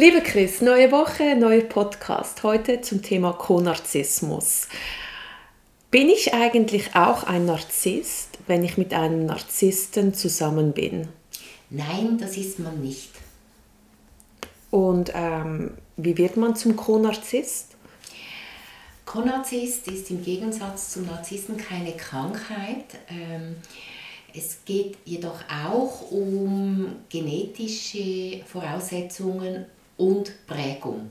Liebe Chris, neue Woche, neuer Podcast. Heute zum Thema Konarzissmus. Bin ich eigentlich auch ein Narzisst, wenn ich mit einem Narzissten zusammen bin? Nein, das ist man nicht. Und ähm, wie wird man zum Konarzisst? Konarzisst ist im Gegensatz zum Narzissten keine Krankheit. Ähm, es geht jedoch auch um genetische Voraussetzungen und Prägung.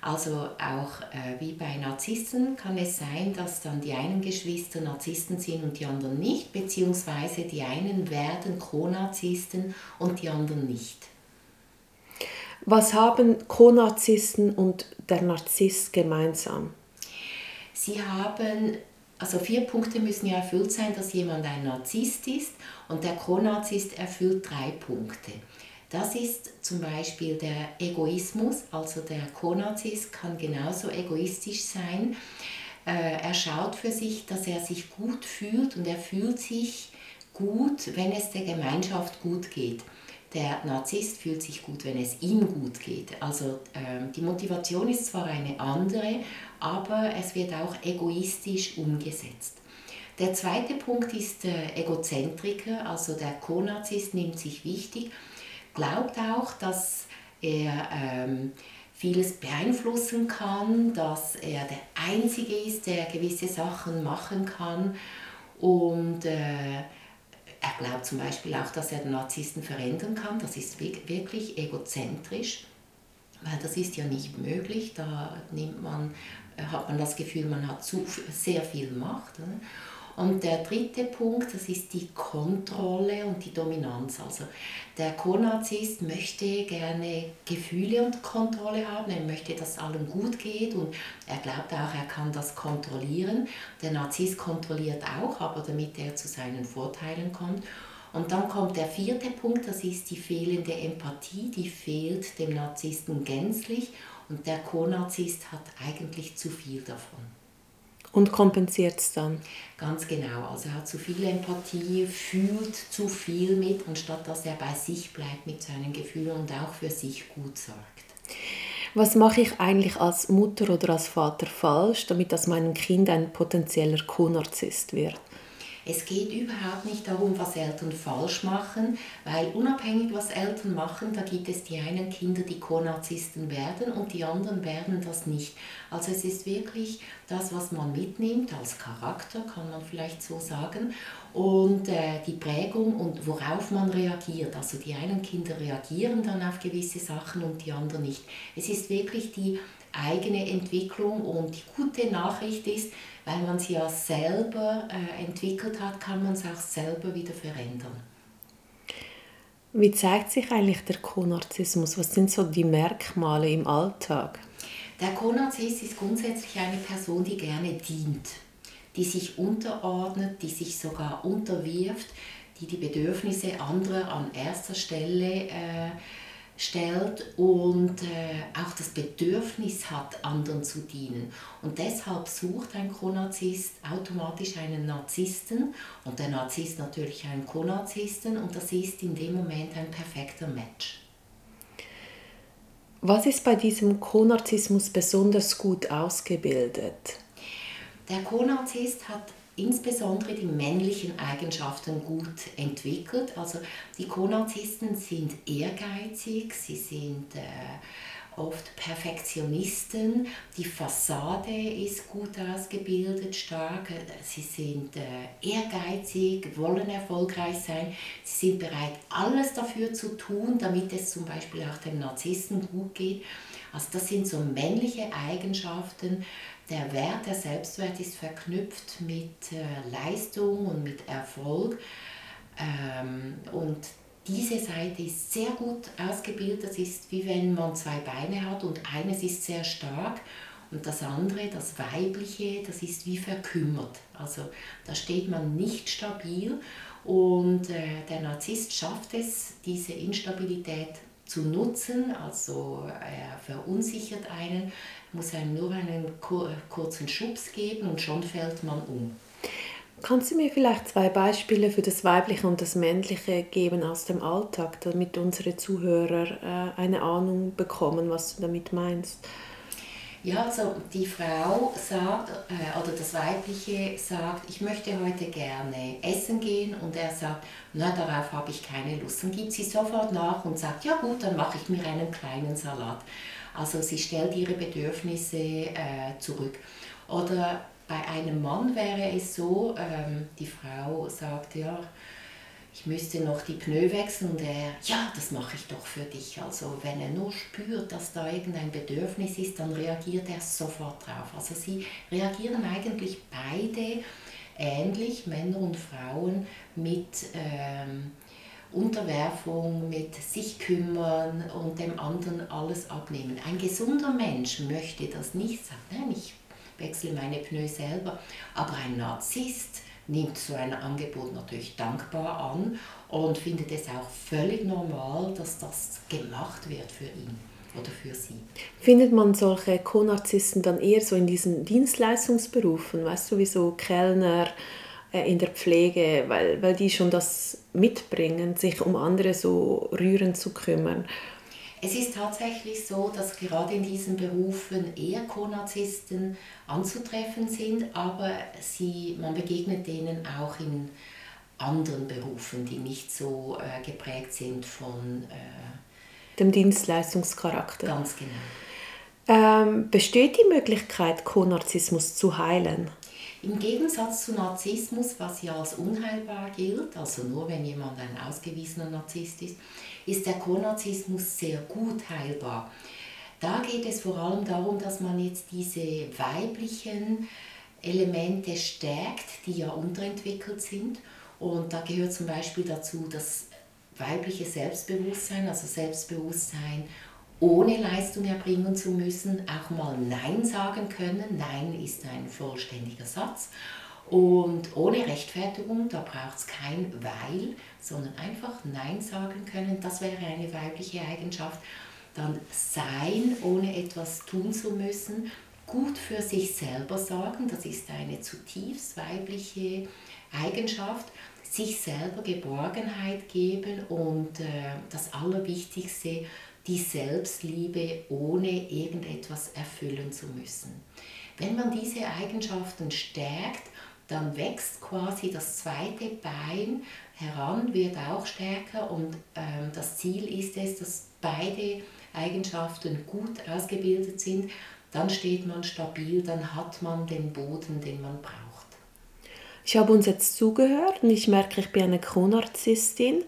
Also auch äh, wie bei Narzissten kann es sein, dass dann die einen Geschwister Narzissten sind und die anderen nicht, beziehungsweise die einen werden Konarzisten und die anderen nicht. Was haben Konarzisten und der Narzisst gemeinsam? Sie haben, also vier Punkte müssen ja erfüllt sein, dass jemand ein Narzisst ist und der Konarzist erfüllt drei Punkte. Das ist zum Beispiel der Egoismus, also der Konarzist kann genauso egoistisch sein. Äh, er schaut für sich, dass er sich gut fühlt und er fühlt sich gut, wenn es der Gemeinschaft gut geht. Der Narzisst fühlt sich gut, wenn es ihm gut geht. Also äh, die Motivation ist zwar eine andere, aber es wird auch egoistisch umgesetzt. Der zweite Punkt ist der Egozentriker, also der Konarzist nimmt sich wichtig glaubt auch, dass er ähm, vieles beeinflussen kann, dass er der Einzige ist, der gewisse Sachen machen kann. Und äh, er glaubt zum Beispiel auch, dass er den Narzissten verändern kann. Das ist wirklich egozentrisch, weil das ist ja nicht möglich. Da nimmt man, hat man das Gefühl, man hat zu, sehr viel Macht. Oder? Und der dritte Punkt, das ist die Kontrolle und die Dominanz. Also der Co-Narzisst möchte gerne Gefühle und Kontrolle haben, er möchte, dass allem gut geht und er glaubt auch, er kann das kontrollieren. Der Narzisst kontrolliert auch, aber damit er zu seinen Vorteilen kommt. Und dann kommt der vierte Punkt, das ist die fehlende Empathie, die fehlt dem Narzissten gänzlich und der Co-Narzisst hat eigentlich zu viel davon. Und kompensiert es dann? Ganz genau. Also er hat zu viel Empathie, fühlt zu viel mit, anstatt dass er bei sich bleibt mit seinen Gefühlen und auch für sich gut sorgt. Was mache ich eigentlich als Mutter oder als Vater falsch, damit dass meinem Kind ein potenzieller Co-Narzisst wird? Es geht überhaupt nicht darum, was Eltern falsch machen, weil unabhängig was Eltern machen, da gibt es die einen Kinder, die Co-Narzissten werden und die anderen werden das nicht. Also es ist wirklich das, was man mitnimmt als Charakter, kann man vielleicht so sagen, und äh, die Prägung und worauf man reagiert. Also die einen Kinder reagieren dann auf gewisse Sachen und die anderen nicht. Es ist wirklich die eigene Entwicklung und die gute Nachricht ist, weil man sie ja selber äh, entwickelt hat, kann man es auch selber wieder verändern. Wie zeigt sich eigentlich der Konarzismus? Was sind so die Merkmale im Alltag? Der Konarzist ist grundsätzlich eine Person, die gerne dient, die sich unterordnet, die sich sogar unterwirft, die die Bedürfnisse anderer an erster Stelle äh, stellt und äh, auch das Bedürfnis hat, anderen zu dienen. Und deshalb sucht ein Konarzist automatisch einen Narzissten und der Narzisst natürlich einen Konarzisten und das ist in dem Moment ein perfekter Match. Was ist bei diesem Konarzismus besonders gut ausgebildet? Der Konarzist hat insbesondere die männlichen Eigenschaften gut entwickelt. Also die Konarzisten sind ehrgeizig, sie sind äh, oft Perfektionisten, die Fassade ist gut ausgebildet, stark, sie sind äh, ehrgeizig, wollen erfolgreich sein, sie sind bereit, alles dafür zu tun, damit es zum Beispiel auch dem Narzissten gut geht. Also das sind so männliche Eigenschaften, der Wert, der Selbstwert ist verknüpft mit äh, Leistung und mit Erfolg. Ähm, und diese Seite ist sehr gut ausgebildet. Das ist wie wenn man zwei Beine hat und eines ist sehr stark Und das andere, das Weibliche, das ist wie verkümmert. Also da steht man nicht stabil und äh, der Narzisst schafft es, diese Instabilität zu nutzen, also er verunsichert einen, muss einem nur einen kurzen Schubs geben und schon fällt man um. Kannst du mir vielleicht zwei Beispiele für das Weibliche und das Männliche geben aus dem Alltag, damit unsere Zuhörer äh, eine Ahnung bekommen, was du damit meinst? Ja, also die Frau sagt, äh, oder das Weibliche sagt, ich möchte heute gerne essen gehen und er sagt, na, darauf habe ich keine Lust. Dann gibt sie sofort nach und sagt, ja gut, dann mache ich mir einen kleinen Salat. Also sie stellt ihre Bedürfnisse äh, zurück. Oder bei einem Mann wäre es so, ähm, die Frau sagt, ja, ich müsste noch die Pneu wechseln und er, ja, das mache ich doch für dich. Also wenn er nur spürt, dass da irgendein Bedürfnis ist, dann reagiert er sofort drauf. Also sie reagieren eigentlich beide ähnlich, Männer und Frauen, mit ähm, Unterwerfung, mit sich kümmern und dem anderen alles abnehmen. Ein gesunder Mensch möchte das nicht, sagt, nein, ich wechsle meine Pneu selber. Aber ein Narzisst nimmt so ein Angebot natürlich dankbar an und findet es auch völlig normal, dass das gemacht wird für ihn oder für sie. Findet man solche Co-Narzissten dann eher so in diesen Dienstleistungsberufen, weißt du, wie so Kellner äh, in der Pflege, weil, weil die schon das mitbringen, sich um andere so rührend zu kümmern es ist tatsächlich so, dass gerade in diesen Berufen eher Co-Narzissten anzutreffen sind, aber sie, man begegnet denen auch in anderen Berufen, die nicht so äh, geprägt sind von äh, dem Dienstleistungscharakter. Ganz genau. Ähm, besteht die Möglichkeit, Co-Narzissmus zu heilen? Im Gegensatz zu Narzissmus, was ja als unheilbar gilt, also nur wenn jemand ein ausgewiesener Narzisst ist, ist der Konarzismus sehr gut heilbar. Da geht es vor allem darum, dass man jetzt diese weiblichen Elemente stärkt, die ja unterentwickelt sind. Und da gehört zum Beispiel dazu das weibliche Selbstbewusstsein, also Selbstbewusstsein ohne Leistung erbringen zu müssen, auch mal Nein sagen können. Nein ist ein vollständiger Satz. Und ohne Rechtfertigung, da braucht es kein Weil, sondern einfach Nein sagen können, das wäre eine weibliche Eigenschaft. Dann sein, ohne etwas tun zu müssen, gut für sich selber sorgen, das ist eine zutiefst weibliche Eigenschaft. Sich selber Geborgenheit geben und äh, das Allerwichtigste, die Selbstliebe, ohne irgendetwas erfüllen zu müssen. Wenn man diese Eigenschaften stärkt, dann wächst quasi das zweite Bein heran, wird auch stärker und ähm, das Ziel ist es, dass beide Eigenschaften gut ausgebildet sind. Dann steht man stabil, dann hat man den Boden, den man braucht. Ich habe uns jetzt zugehört und ich merke, ich bin eine Co-Narzisstin.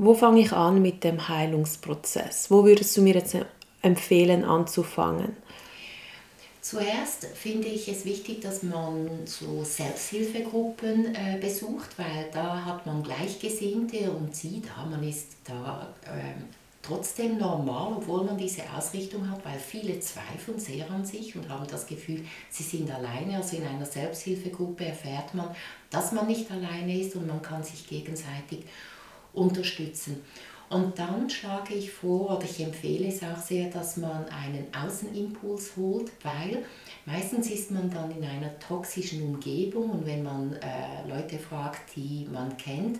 Wo fange ich an mit dem Heilungsprozess? Wo würdest du mir jetzt empfehlen, anzufangen? Zuerst finde ich es wichtig, dass man so Selbsthilfegruppen äh, besucht, weil da hat man Gleichgesinnte und sieht, ah, man ist da äh, trotzdem normal, obwohl man diese Ausrichtung hat, weil viele zweifeln sehr an sich und haben das Gefühl, sie sind alleine. Also in einer Selbsthilfegruppe erfährt man, dass man nicht alleine ist und man kann sich gegenseitig unterstützen. Und dann schlage ich vor, oder ich empfehle es auch sehr, dass man einen Außenimpuls holt, weil meistens ist man dann in einer toxischen Umgebung und wenn man äh, Leute fragt, die man kennt,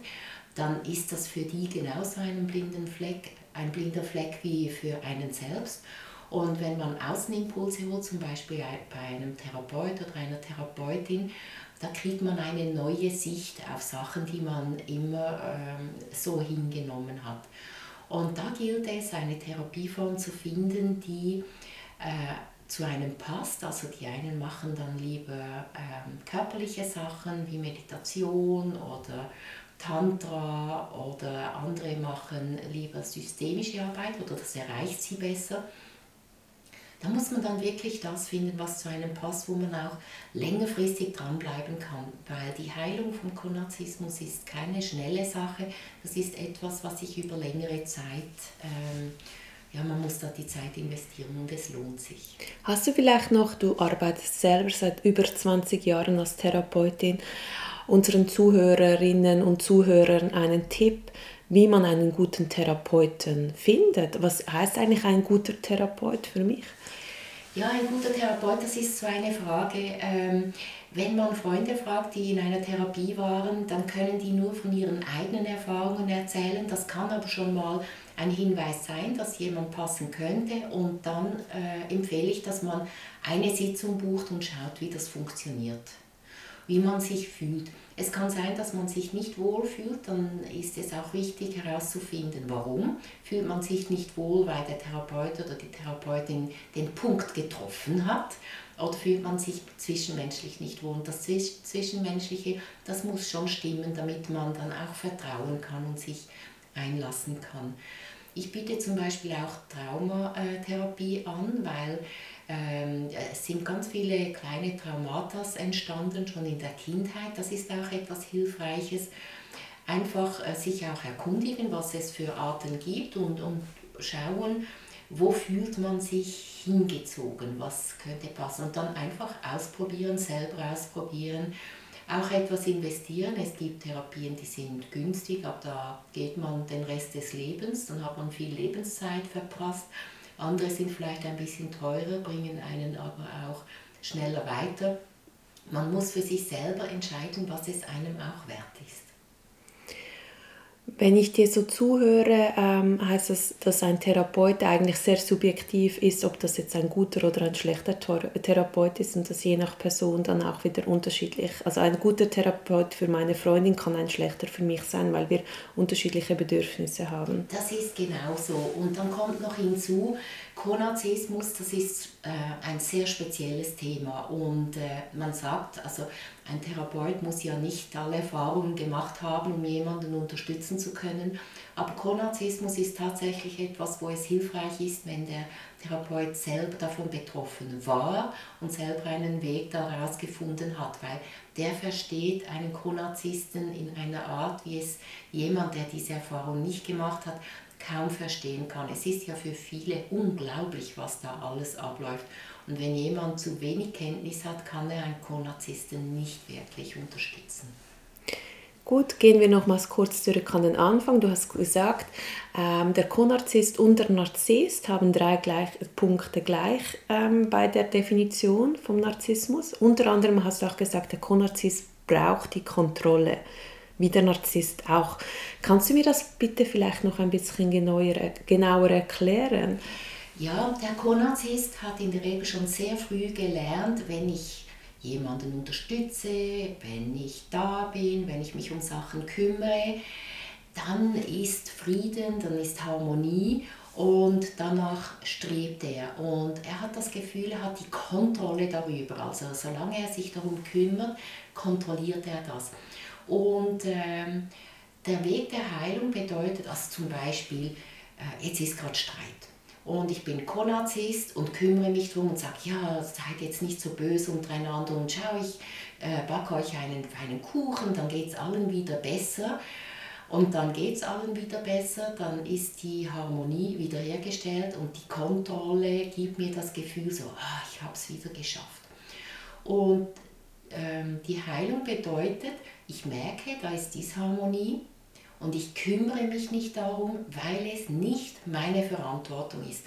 dann ist das für die genauso ein, blinden Fleck, ein blinder Fleck wie für einen selbst. Und wenn man Außenimpulse holt, zum Beispiel bei einem Therapeut oder einer Therapeutin, da kriegt man eine neue Sicht auf Sachen, die man immer ähm, so hingenommen hat. Und da gilt es, eine Therapieform zu finden, die äh, zu einem passt. Also die einen machen dann lieber ähm, körperliche Sachen wie Meditation oder Tantra oder andere machen lieber systemische Arbeit oder das erreicht sie besser. Da muss man dann wirklich das finden, was zu einem passt, wo man auch längerfristig dranbleiben kann. Weil die Heilung vom Konarzismus ist keine schnelle Sache. Das ist etwas, was sich über längere Zeit ähm, ja, man muss da die Zeit investieren und es lohnt sich. Hast du vielleicht noch, du arbeitest selber seit über 20 Jahren als Therapeutin, unseren Zuhörerinnen und Zuhörern einen Tipp, wie man einen guten Therapeuten findet? Was heißt eigentlich ein guter Therapeut für mich? Ja, ein guter Therapeut, das ist so eine Frage. Ähm, wenn man Freunde fragt, die in einer Therapie waren, dann können die nur von ihren eigenen Erfahrungen erzählen. Das kann aber schon mal ein Hinweis sein, dass jemand passen könnte. Und dann äh, empfehle ich, dass man eine Sitzung bucht und schaut, wie das funktioniert, wie man sich fühlt. Es kann sein, dass man sich nicht wohl fühlt, dann ist es auch wichtig herauszufinden, warum fühlt man sich nicht wohl, weil der Therapeut oder die Therapeutin den Punkt getroffen hat oder fühlt man sich zwischenmenschlich nicht wohl. Und das Zwischenmenschliche, das muss schon stimmen, damit man dann auch vertrauen kann und sich einlassen kann. Ich biete zum Beispiel auch Traumatherapie an, weil ähm, es sind ganz viele kleine Traumata entstanden, schon in der Kindheit. Das ist auch etwas Hilfreiches. Einfach äh, sich auch erkundigen, was es für Arten gibt und, und schauen, wo fühlt man sich hingezogen, was könnte passen. Und dann einfach ausprobieren, selber ausprobieren, auch etwas investieren. Es gibt Therapien, die sind günstig, aber da geht man den Rest des Lebens, dann hat man viel Lebenszeit verpasst. Andere sind vielleicht ein bisschen teurer, bringen einen aber auch schneller weiter. Man muss für sich selber entscheiden, was es einem auch wert ist. Wenn ich dir so zuhöre, ähm, heißt das, dass ein Therapeut eigentlich sehr subjektiv ist, ob das jetzt ein guter oder ein schlechter Therapeut ist und dass je nach Person dann auch wieder unterschiedlich. Also ein guter Therapeut für meine Freundin kann ein schlechter für mich sein, weil wir unterschiedliche Bedürfnisse haben. Das ist genau so. Und dann kommt noch hinzu, Konarzismus, das ist äh, ein sehr spezielles Thema. Und äh, man sagt, also ein Therapeut muss ja nicht alle Erfahrungen gemacht haben, um jemanden unterstützen zu können, aber Konarzismus ist tatsächlich etwas, wo es hilfreich ist, wenn der Therapeut selber davon betroffen war und selber einen Weg daraus gefunden hat, weil der versteht einen Konarzisten in einer Art, wie es jemand, der diese Erfahrung nicht gemacht hat, kaum verstehen kann. Es ist ja für viele unglaublich, was da alles abläuft. Und wenn jemand zu wenig Kenntnis hat, kann er einen Konarzisten nicht wirklich unterstützen. Gut, gehen wir nochmals kurz zurück an den Anfang. Du hast gesagt, ähm, der Konarzist und der Narzisst haben drei gleich, Punkte gleich ähm, bei der Definition vom Narzissmus. Unter anderem hast du auch gesagt, der Konarzist braucht die Kontrolle wie der Narzisst auch. Kannst du mir das bitte vielleicht noch ein bisschen genauer, genauer erklären? Ja, der Co-Narzisst hat in der Regel schon sehr früh gelernt, wenn ich jemanden unterstütze, wenn ich da bin, wenn ich mich um Sachen kümmere, dann ist Frieden, dann ist Harmonie und danach strebt er. Und er hat das Gefühl, er hat die Kontrolle darüber. Also solange er sich darum kümmert, kontrolliert er das. Und ähm, der Weg der Heilung bedeutet, also zum Beispiel, äh, jetzt ist gerade Streit und ich bin Konarzist und kümmere mich darum und sage, ja, seid jetzt nicht so böse untereinander und schau, ich äh, backe euch einen feinen Kuchen, dann geht es allen wieder besser. Und dann geht es allen wieder besser, dann ist die Harmonie wiederhergestellt und die Kontrolle gibt mir das Gefühl so, ah, ich habe es wieder geschafft. Und ähm, die Heilung bedeutet, ich merke, da ist Disharmonie und ich kümmere mich nicht darum, weil es nicht meine Verantwortung ist.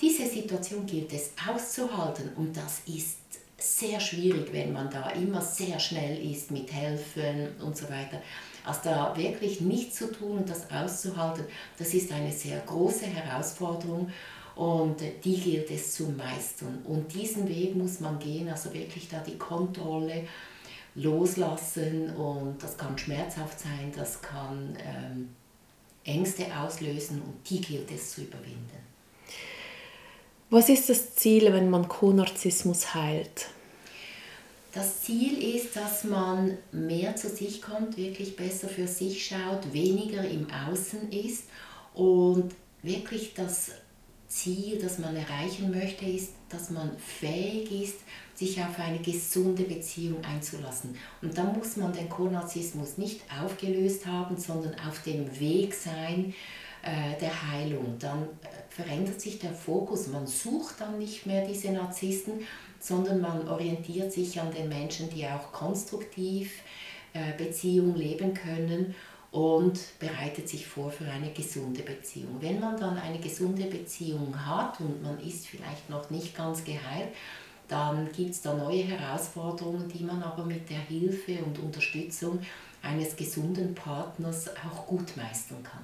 Diese Situation gilt es auszuhalten und das ist sehr schwierig, wenn man da immer sehr schnell ist mit Helfen und so weiter. Also da wirklich nichts zu tun und das auszuhalten, das ist eine sehr große Herausforderung und die gilt es zu meistern. Und diesen Weg muss man gehen, also wirklich da die Kontrolle loslassen und das kann schmerzhaft sein, das kann ähm, Ängste auslösen und die gilt es zu überwinden. Was ist das Ziel, wenn man Co-Narzissmus heilt? Das Ziel ist, dass man mehr zu sich kommt, wirklich besser für sich schaut, weniger im Außen ist und wirklich das Ziel, das man erreichen möchte, ist, dass man fähig ist, sich auf eine gesunde Beziehung einzulassen. Und da muss man den Konarzismus nicht aufgelöst haben, sondern auf dem Weg sein, äh, der Heilung. Dann äh, verändert sich der Fokus. Man sucht dann nicht mehr diese Narzissten, sondern man orientiert sich an den Menschen, die auch konstruktiv äh, Beziehung leben können und bereitet sich vor für eine gesunde Beziehung. Wenn man dann eine gesunde Beziehung hat und man ist vielleicht noch nicht ganz geheilt, dann gibt es da neue Herausforderungen, die man aber mit der Hilfe und Unterstützung eines gesunden Partners auch gut meistern kann.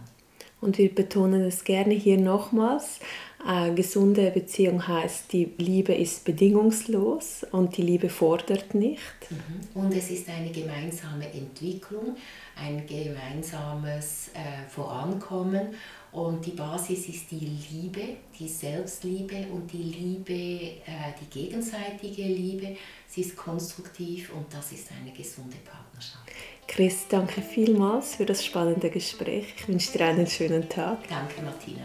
Und wir betonen es gerne hier nochmals. Eine gesunde Beziehung heißt, die Liebe ist bedingungslos und die Liebe fordert nicht. Mhm. Und es ist eine gemeinsame Entwicklung, ein gemeinsames äh, Vorankommen. Und die Basis ist die Liebe, die Selbstliebe und die Liebe, äh, die gegenseitige Liebe. Sie ist konstruktiv und das ist eine gesunde Partnerschaft. Chris, danke vielmals für das spannende Gespräch. Ich wünsche dir einen schönen Tag. Danke, Martina.